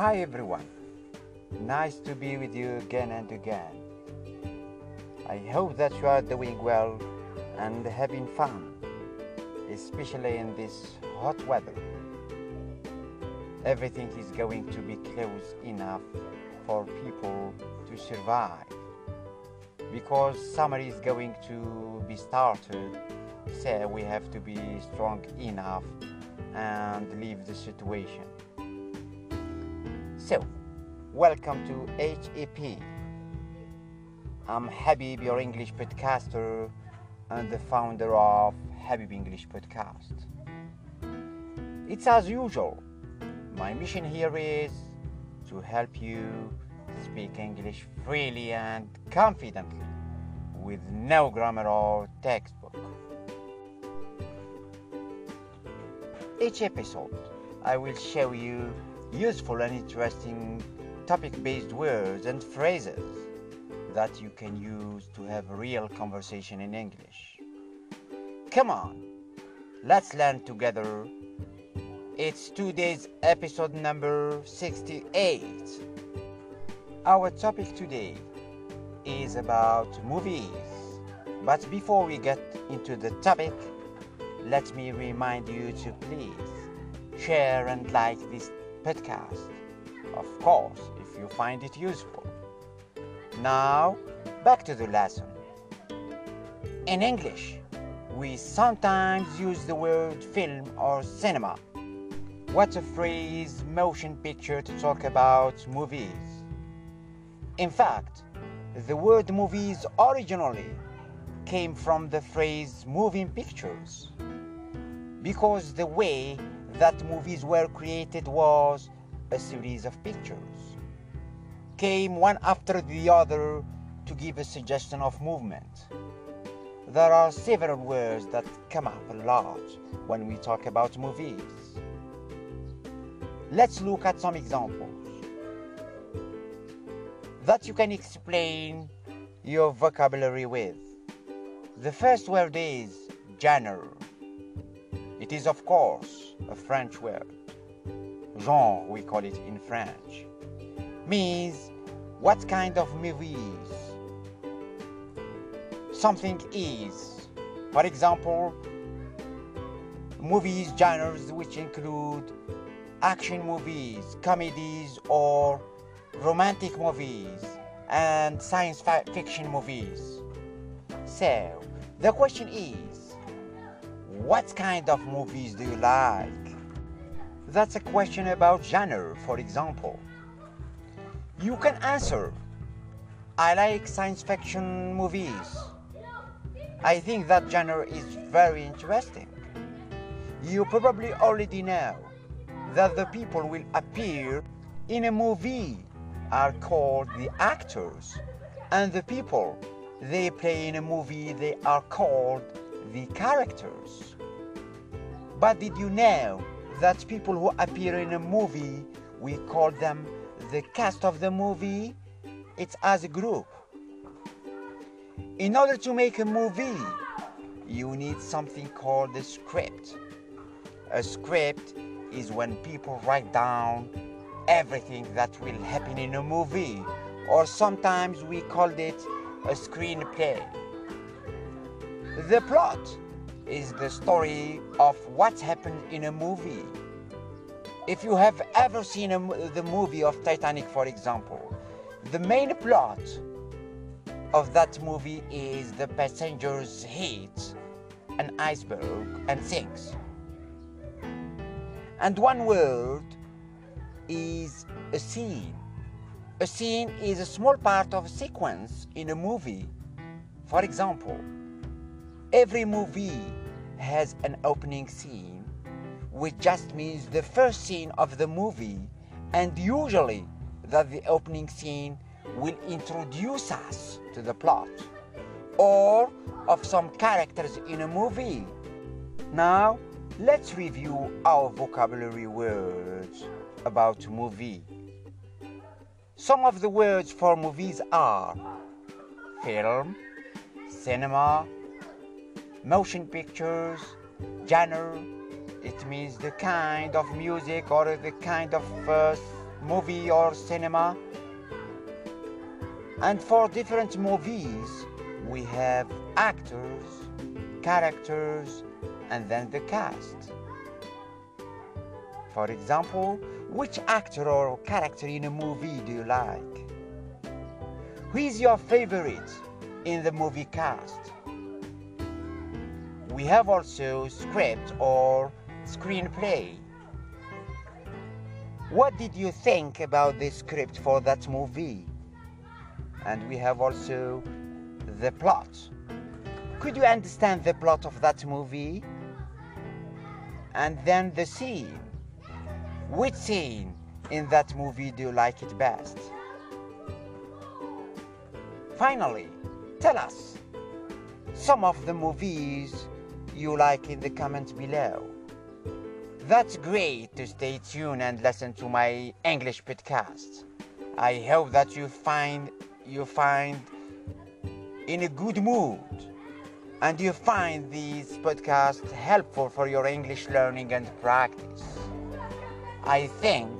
Hi everyone. Nice to be with you again and again. I hope that you are doing well and having fun, especially in this hot weather. Everything is going to be close enough for people to survive because summer is going to be started so we have to be strong enough and leave the situation welcome to HEP I'm Habib your English podcaster and the founder of Habib English podcast. It's as usual. My mission here is to help you speak English freely and confidently with no grammar or textbook. Each episode, I will show you useful and interesting topic based words and phrases that you can use to have real conversation in English. Come on, let's learn together. It's today's episode number 68. Our topic today is about movies. But before we get into the topic, let me remind you to please share and like this podcast. Of course, if you find it useful. Now, back to the lesson. In English, we sometimes use the word film or cinema. What a phrase, motion picture to talk about movies. In fact, the word movies originally came from the phrase moving pictures because the way that movies were created was a series of pictures came one after the other to give a suggestion of movement there are several words that come up a lot when we talk about movies let's look at some examples that you can explain your vocabulary with. The first word is genre. It is, of course, a French word. Genre, we call it in French, means what kind of movies something is. For example, movies genres which include action movies, comedies, or romantic movies and science fiction movies. So, the question is what kind of movies do you like? That's a question about genre, for example. You can answer I like science fiction movies. I think that genre is very interesting. You probably already know that the people will appear in a movie are called the actors, and the people they play in a movie they are called the characters. But did you know that people who appear in a movie we call them the cast of the movie? It's as a group. In order to make a movie, you need something called a script. A script is when people write down everything that will happen in a movie, or sometimes we called it a screenplay. The plot is the story of what happened in a movie. If you have ever seen a, the movie of Titanic, for example, the main plot of that movie is the passengers hit an iceberg and sinks. And one word is a scene. A scene is a small part of a sequence in a movie. For example, every movie has an opening scene, which just means the first scene of the movie, and usually that the opening scene will introduce us to the plot or of some characters in a movie. Now, let's review our vocabulary words about movie. Some of the words for movies are film, cinema, motion pictures, genre. It means the kind of music or the kind of uh, movie or cinema. And for different movies, we have actors, characters, and then the cast. For example, which actor or character in a movie do you like? Who is your favorite in the movie cast? We have also script or screenplay. What did you think about the script for that movie? And we have also the plot. Could you understand the plot of that movie? And then the scene. Which scene in that movie do you like it best? Finally, tell us some of the movies you like in the comments below. That's great to stay tuned and listen to my English podcast. I hope that you find you find in a good mood and you find these podcasts helpful for your English learning and practice. I think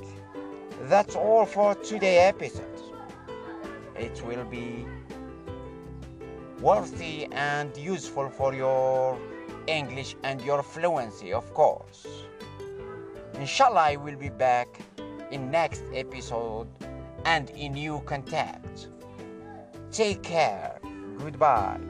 that's all for today's episode. It will be worthy and useful for your English and your fluency, of course. Inshallah, I will be back in next episode and in new contact. Take care. Goodbye.